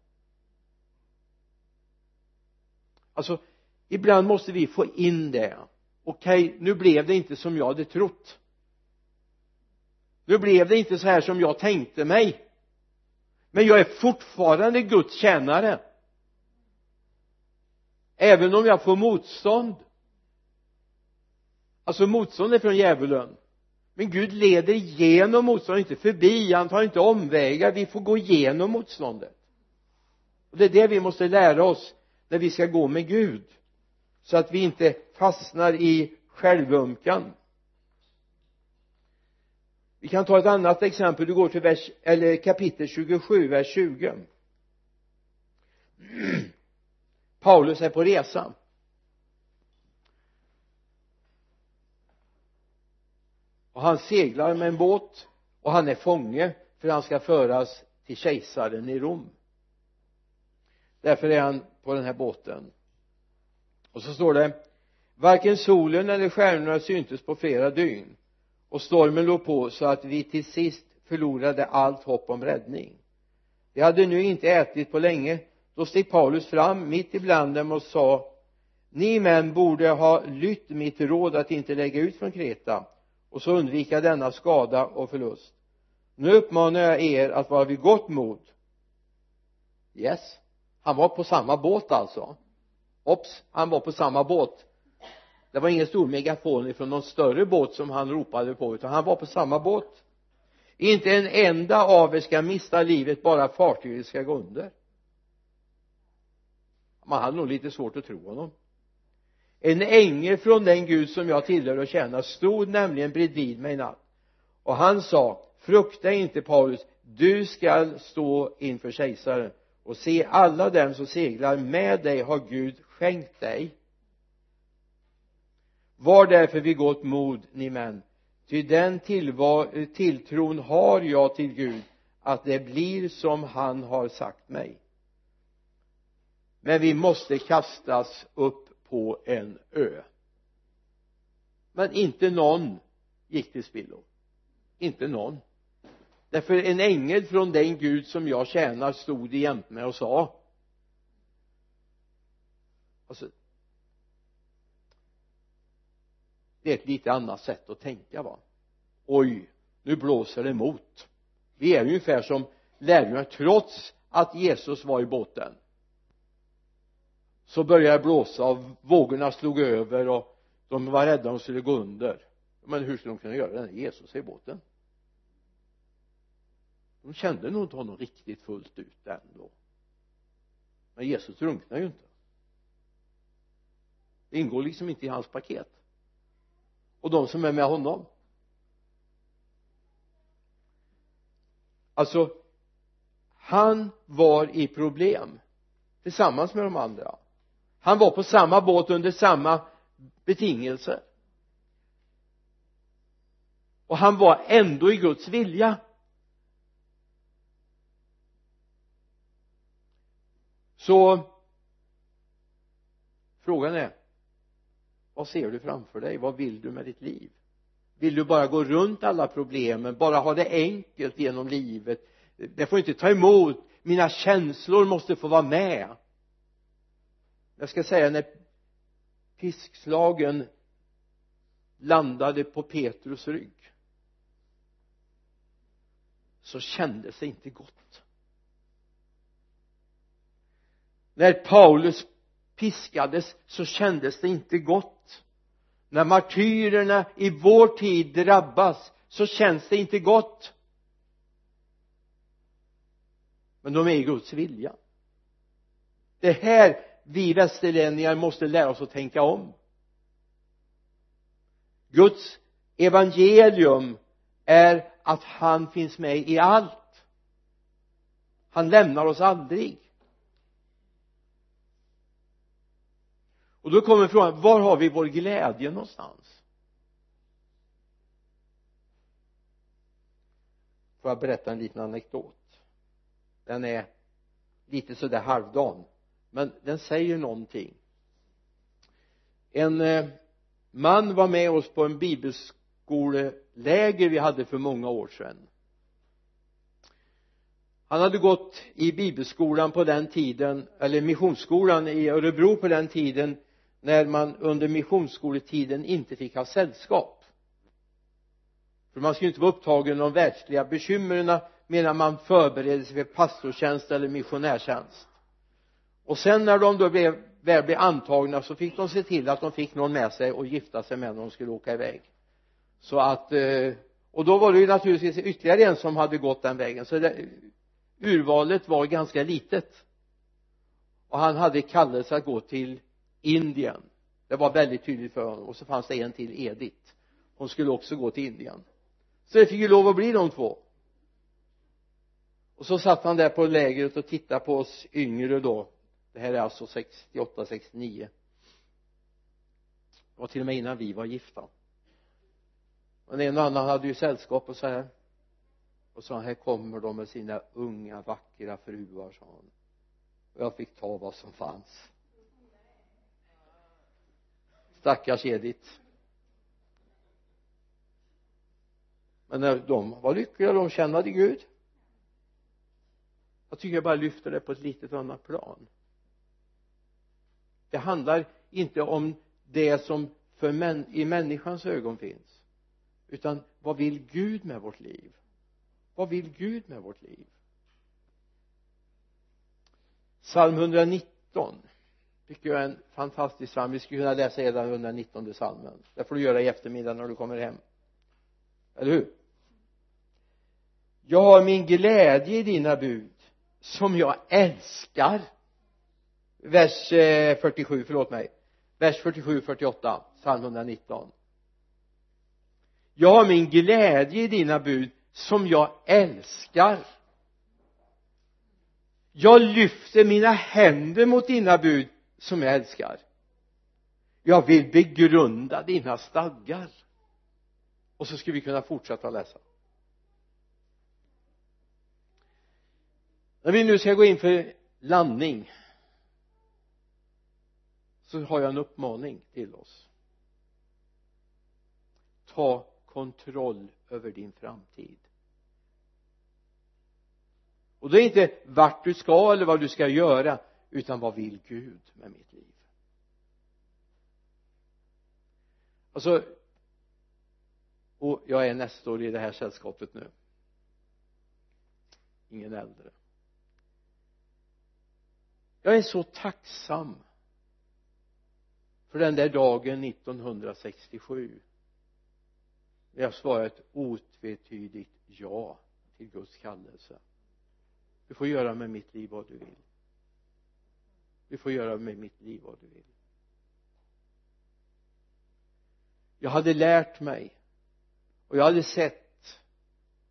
Alltså ibland måste vi få in det. Okej okay, nu blev det inte som jag hade trott. Nu blev det inte så här som jag tänkte mig. Men jag är fortfarande Guds tjänare. Även om jag får motstånd alltså motståndet är från djävulen. Men Gud leder igenom motståndet, inte förbi, han tar inte omvägar, vi får gå igenom motståndet. Och det är det vi måste lära oss när vi ska gå med Gud. Så att vi inte fastnar i självömkan. Vi kan ta ett annat exempel. Du går till vers, eller kapitel 27 vers 20 Paulus är på resa. Och han seglar med en båt och han är fånge för han ska föras till kejsaren i Rom. Därför är han på den här båten. Och så står det varken solen eller stjärnorna syntes på flera dygn och stormen låg på så att vi till sist förlorade allt hopp om räddning. De hade nu inte ätit på länge då steg Paulus fram mitt ibland dem och sa ni män borde ha lytt mitt råd att inte lägga ut från Kreta och så undvika denna skada och förlust. Nu uppmanar jag er att vara vid gott mod. Yes han var på samma båt alltså. Ops han var på samma båt. Det var ingen stor megafon ifrån någon större båt som han ropade på utan han var på samma båt. Inte en enda av er ska mista livet bara fartyget ska gå under. Man hade nog lite svårt att tro honom en ängel från den Gud som jag tillhör och tjänar stod nämligen bredvid mig i natt. Och han sa frukta inte Paulus du skall stå inför kejsaren och se alla dem som seglar med dig har Gud skänkt dig. Var därför vid gott mod ni män ty den tilltron har jag till Gud att det blir som han har sagt mig. Men vi måste kastas upp på en ö. Men inte någon gick till spillo. Inte någon. Därför en ängel från den Gud som jag tjänar stod jämte mig och sa alltså det är ett lite annat sätt att tänka va. Oj nu blåser det emot. Vi är ungefär som lärjungar trots att Jesus var i båten så började det blåsa och vågorna slog över och de var rädda de skulle gå under. Men hur skulle de kunna göra det? När Jesus är i båten. De kände nog inte honom riktigt fullt ut ändå. Men Jesus drunknar ju inte. Det ingår liksom inte i hans paket. Och de som är med honom. Alltså han var i problem tillsammans med de andra han var på samma båt under samma betingelser och han var ändå i Guds vilja. Så frågan är vad ser du framför dig? Vad vill du med ditt liv? Vill du bara gå runt alla problemen? Bara ha det enkelt genom livet? Det får inte ta emot. Mina känslor måste få vara med jag ska säga när piskslagen landade på Petrus rygg så kändes det inte gott. När Paulus piskades så kändes det inte gott. När martyrerna i vår tid drabbas så känns det inte gott. Men de är i Guds vilja. Det här vi västerlänningar måste lära oss att tänka om. Guds evangelium är att han finns med i allt. Han lämnar oss aldrig. Och då kommer frågan var har vi vår glädje någonstans? Får jag berätta en liten anekdot? Den är lite sådär halvdan men den säger någonting. En eh, man var med oss på en bibelskoleläger vi hade för många år sedan. Han hade gått i bibelskolan på den tiden eller missionsskolan i Örebro på den tiden när man under missionsskoletiden inte fick ha sällskap. För man skulle inte vara upptagen av världsliga bekymren medan man förberedde sig för pastortjänst eller missionärtjänst och sen när de då blev, väl blev antagna så fick de se till att de fick någon med sig och gifta sig med när de skulle åka iväg. Så att eh, och då var det ju naturligtvis ytterligare en som hade gått den vägen. Så det, urvalet var ganska litet. Och han hade kallelse att gå till Indien. Det var väldigt tydligt för honom. Och så fanns det en till Edith. Hon skulle också gå till Indien. Så det fick ju lov att bli de två. Och så satt han där på lägret och tittade på oss yngre då det här är alltså 68, 69 det var till och med innan vi var gifta. Men en och annan hade ju sällskap och så här. Och så här kommer de med sina unga vackra fruar sa han och jag fick ta vad som fanns. Stackars Edith. Men när de var lyckliga de kände Gud. Jag tycker jag bara lyfter det på ett litet annat plan det handlar inte om det som för män, i människans ögon finns utan vad vill Gud med vårt liv? Vad vill Gud med vårt liv? Psalm 119 tycker jag är en fantastisk psalm. Vi skulle kunna läsa hela 119 psalmen. Det får du göra i eftermiddag när du kommer hem. Eller hur? Jag har min glädje i dina bud som jag älskar vers eh, 47, förlåt mig. Vers 47, 48 psalm 119 jag har min glädje i dina bud som jag älskar. Jag lyfter mina händer mot dina bud som jag älskar. Jag vill begrunda dina stadgar. Och så skulle vi kunna fortsätta läsa. När vi nu ska gå in för landning så har jag en uppmaning till oss. Ta kontroll över din framtid. Och det är inte vart du ska eller vad du ska göra utan vad vill Gud med mitt liv? Alltså och jag är nästor i det här sällskapet nu. Ingen äldre. Jag är så tacksam för den där dagen 1967 när jag svarade ett otvetydigt ja till Guds kallelse. Du får göra med mitt liv vad du vill. Du får göra med mitt liv vad du vill. Jag hade lärt mig och jag hade sett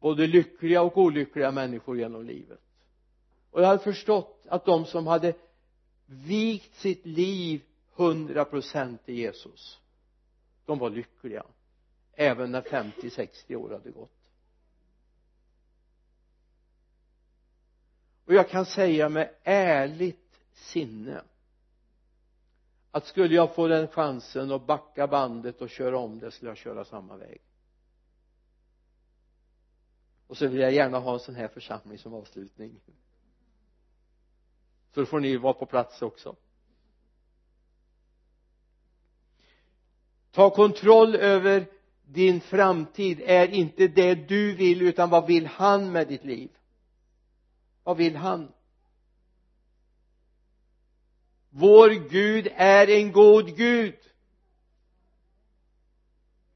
både lyckliga och olyckliga människor genom livet. Och jag hade förstått att de som hade vikt sitt liv hundra procent till Jesus. De var lyckliga även när 50-60 år hade gått. Och jag kan säga med ärligt sinne att skulle jag få den chansen att backa bandet och köra om det skulle jag köra samma väg. Och så vill jag gärna ha en sån här församling som avslutning. Så då får ni vara på plats också. Ta kontroll över din framtid. Är inte det du vill utan vad vill han med ditt liv? Vad vill han? Vår Gud är en god Gud.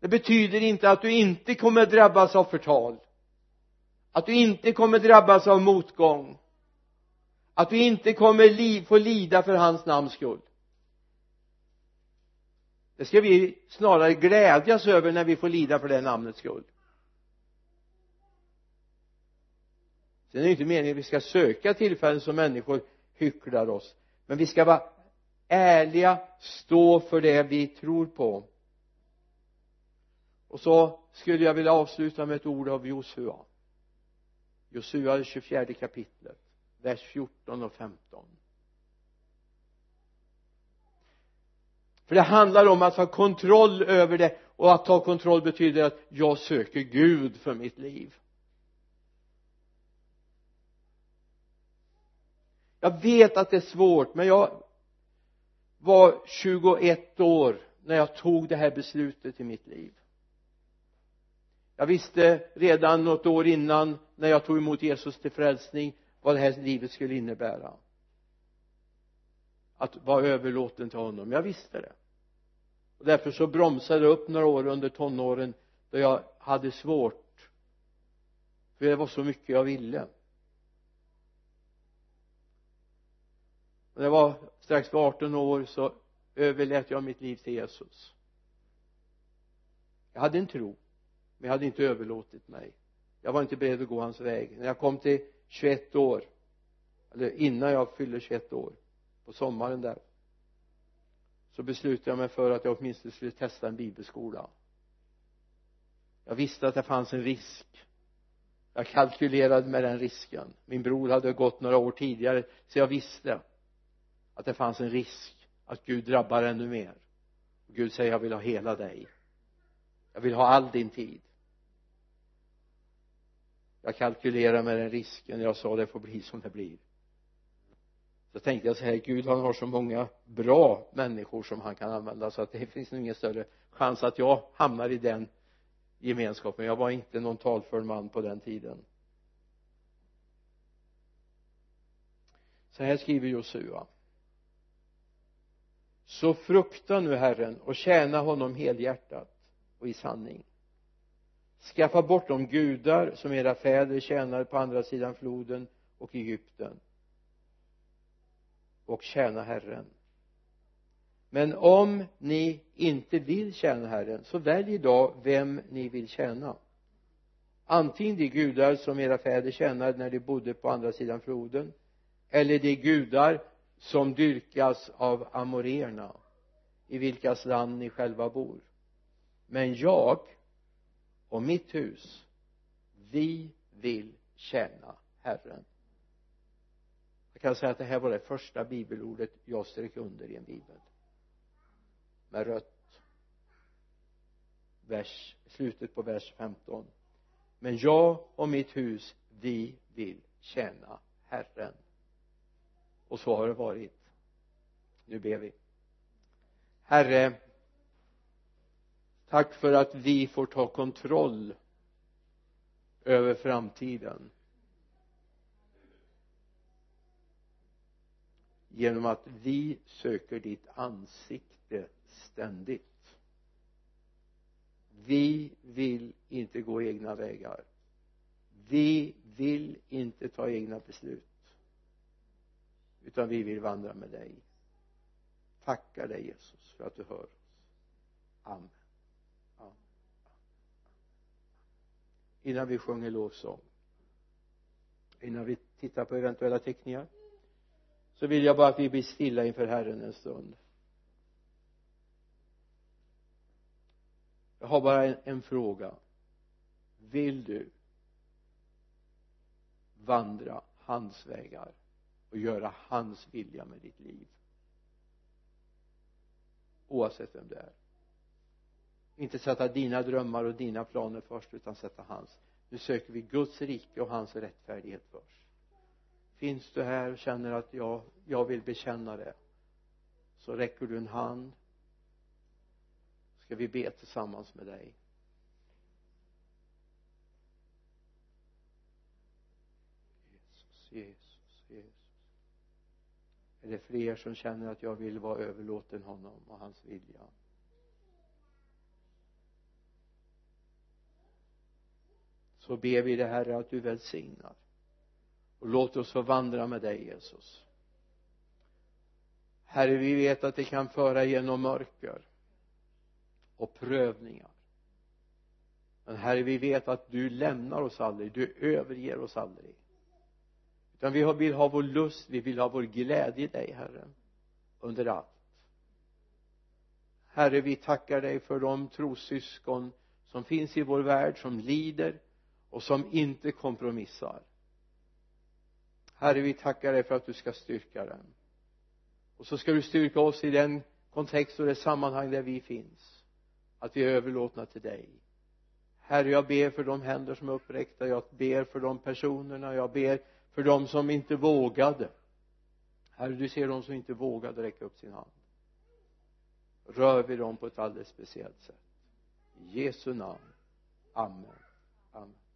Det betyder inte att du inte kommer drabbas av förtal att du inte kommer drabbas av motgång att du inte kommer li få lida för hans namns skull det ska vi snarare glädjas över när vi får lida för det namnets skull. Sen är det inte meningen att vi ska söka tillfällen som människor hycklar oss. Men vi ska vara ärliga stå för det vi tror på. Och så skulle jag vilja avsluta med ett ord av Josua. Josua det 24 kapitlet vers 14 och 15 för det handlar om att ha kontroll över det och att ta kontroll betyder att jag söker Gud för mitt liv. Jag vet att det är svårt men jag var 21 år när jag tog det här beslutet i mitt liv. Jag visste redan något år innan när jag tog emot Jesus till frälsning vad det här livet skulle innebära att vara överlåten till honom. Jag visste det. Och därför så bromsade jag upp några år under tonåren då jag hade svårt för det var så mycket jag ville. När jag var strax för 18 år så överlät jag mitt liv till Jesus. Jag hade en tro men jag hade inte överlåtit mig. Jag var inte beredd att gå hans väg. När jag kom till 21 år eller innan jag fyllde 21 år på sommaren där. Så beslutade jag mig för att jag åtminstone skulle testa en bibelskola. Jag visste att det fanns en risk. Jag kalkylerade med den risken. Min bror hade gått några år tidigare så jag visste att det fanns en risk att Gud drabbar ännu mer. Och Gud säger jag vill ha hela dig. Jag vill ha all din tid. Jag kalkylerade med den risken. Jag sa det får bli som det blir så tänkte jag så här Gud han har så många bra människor som han kan använda så att det finns nog ingen större chans att jag hamnar i den gemenskapen. Jag var inte någon talför man på den tiden. Så här skriver Josua. Så frukta nu Herren och tjäna honom helhjärtat och i sanning. Skaffa bort de gudar som era fäder tjänade på andra sidan floden och Egypten och tjäna Herren. Men om ni inte vill tjäna Herren så välj idag vem ni vill tjäna. Antingen de gudar som era fäder tjänade när de bodde på andra sidan floden eller de gudar som dyrkas av amorerna i vilkas land ni själva bor. Men jag och mitt hus vi vill tjäna Herren jag kan säga att det här var det första bibelordet jag strök under i en bibel. Med rött. Vers slutet på vers 15 men jag och mitt hus vi vill tjäna Herren. Och så har det varit. Nu ber vi. Herre tack för att vi får ta kontroll över framtiden. Genom att vi söker ditt ansikte ständigt. Vi vill inte gå egna vägar. Vi vill inte ta egna beslut. Utan vi vill vandra med dig. Tackar dig Jesus för att du hör oss. Amen, Amen. innan vi sjunger lovsång innan vi tittar på eventuella teckningar så vill jag bara att vi blir stilla inför Herren en stund. Jag har bara en, en fråga. Vill du vandra hans vägar och göra hans vilja med ditt liv? Oavsett vem det är. Inte sätta dina drömmar och dina planer först utan sätta hans. Nu söker vi Guds rike och hans rättfärdighet först finns du här och känner att jag, jag vill bekänna det så räcker du en hand. Ska vi be tillsammans med dig? Jesus, Jesus, Jesus. Är det fler som känner att jag vill vara överlåten honom och hans vilja? Så ber vi det Herre att du välsignar och låt oss få vandra med dig Jesus. Herre vi vet att det kan föra genom mörker och prövningar. Men Herre vi vet att du lämnar oss aldrig du överger oss aldrig. Utan vi vill ha vår lust vi vill ha vår glädje i dig Herre under allt. Herre vi tackar dig för de trossyskon som finns i vår värld som lider och som inte kompromissar. Herre vi tackar dig för att du ska styrka den. Och så ska du styrka oss i den kontext och det sammanhang där vi finns att vi är överlåtna till dig. Herre jag ber för de händer som är uppräckta jag ber för de personerna jag ber för de som inte vågade. Herre du ser de som inte vågade räcka upp sin hand. Rör vi dem på ett alldeles speciellt sätt. I Jesu namn. Amen. Amen.